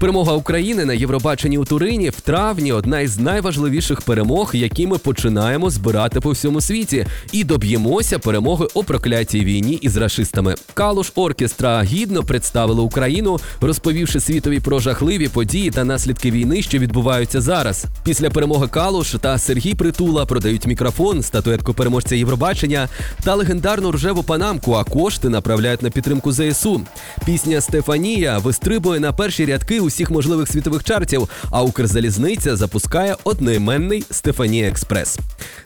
Перемога України на Євробаченні у Турині в травні одна із найважливіших перемог, які ми починаємо збирати по всьому світі, і доб'ємося перемоги у проклятій війні із рашистами. Калуш оркестра гідно представили Україну, розповівши світові про жахливі події та наслідки війни, що відбуваються зараз. Після перемоги Калуш та Сергій Притула продають мікрофон, статуетку переможця Євробачення та легендарну ржеву панамку. А кошти направляють на підтримку ЗСУ. Пісня Стефанія вистрибує на перші рядки усіх можливих світових чартів. А Укрзалізниця запускає одноіменний Стефанія Експрес.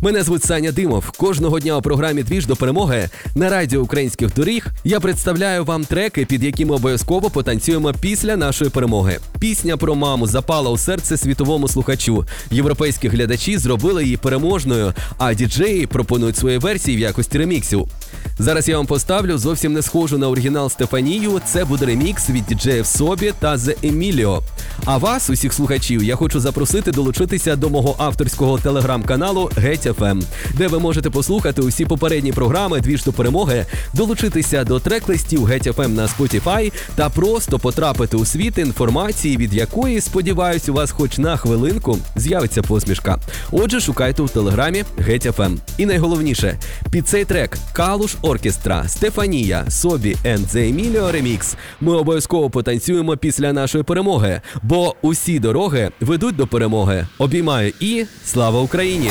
Мене звуть Саня Димов. Кожного дня у програмі Двіж до перемоги на радіо українських доріг я представляю вам треки, під які ми обов'язково потанцюємо після нашої перемоги. Пісня про маму запала у серце світовому слухачу. Європейські глядачі зробили її переможною, а діджеї пропонують свої версії в якості реміксів. Зараз я вам поставлю зовсім не схожу на оригінал Стефанію. Це буде ремікс від діджеїв Собі та The Emilio. А вас, усіх слухачів, я хочу запросити долучитися до мого авторського телеграм-каналу Геть FM, де ви можете послухати усі попередні програми Двіж до перемоги, долучитися до трек-листів Геть FM на Spotify та просто потрапити у світ інформації, від якої, сподіваюсь, у вас хоч на хвилинку з'явиться посмішка. Отже, шукайте у телеграмі Геть FM. І найголовніше, під цей трек Калуш Оркестра, Стефанія, Собі and The Emilio Remix ми обов'язково потанцюємо після нашої перемоги, бо усі дороги ведуть до перемоги. Обіймаю і слава Україні!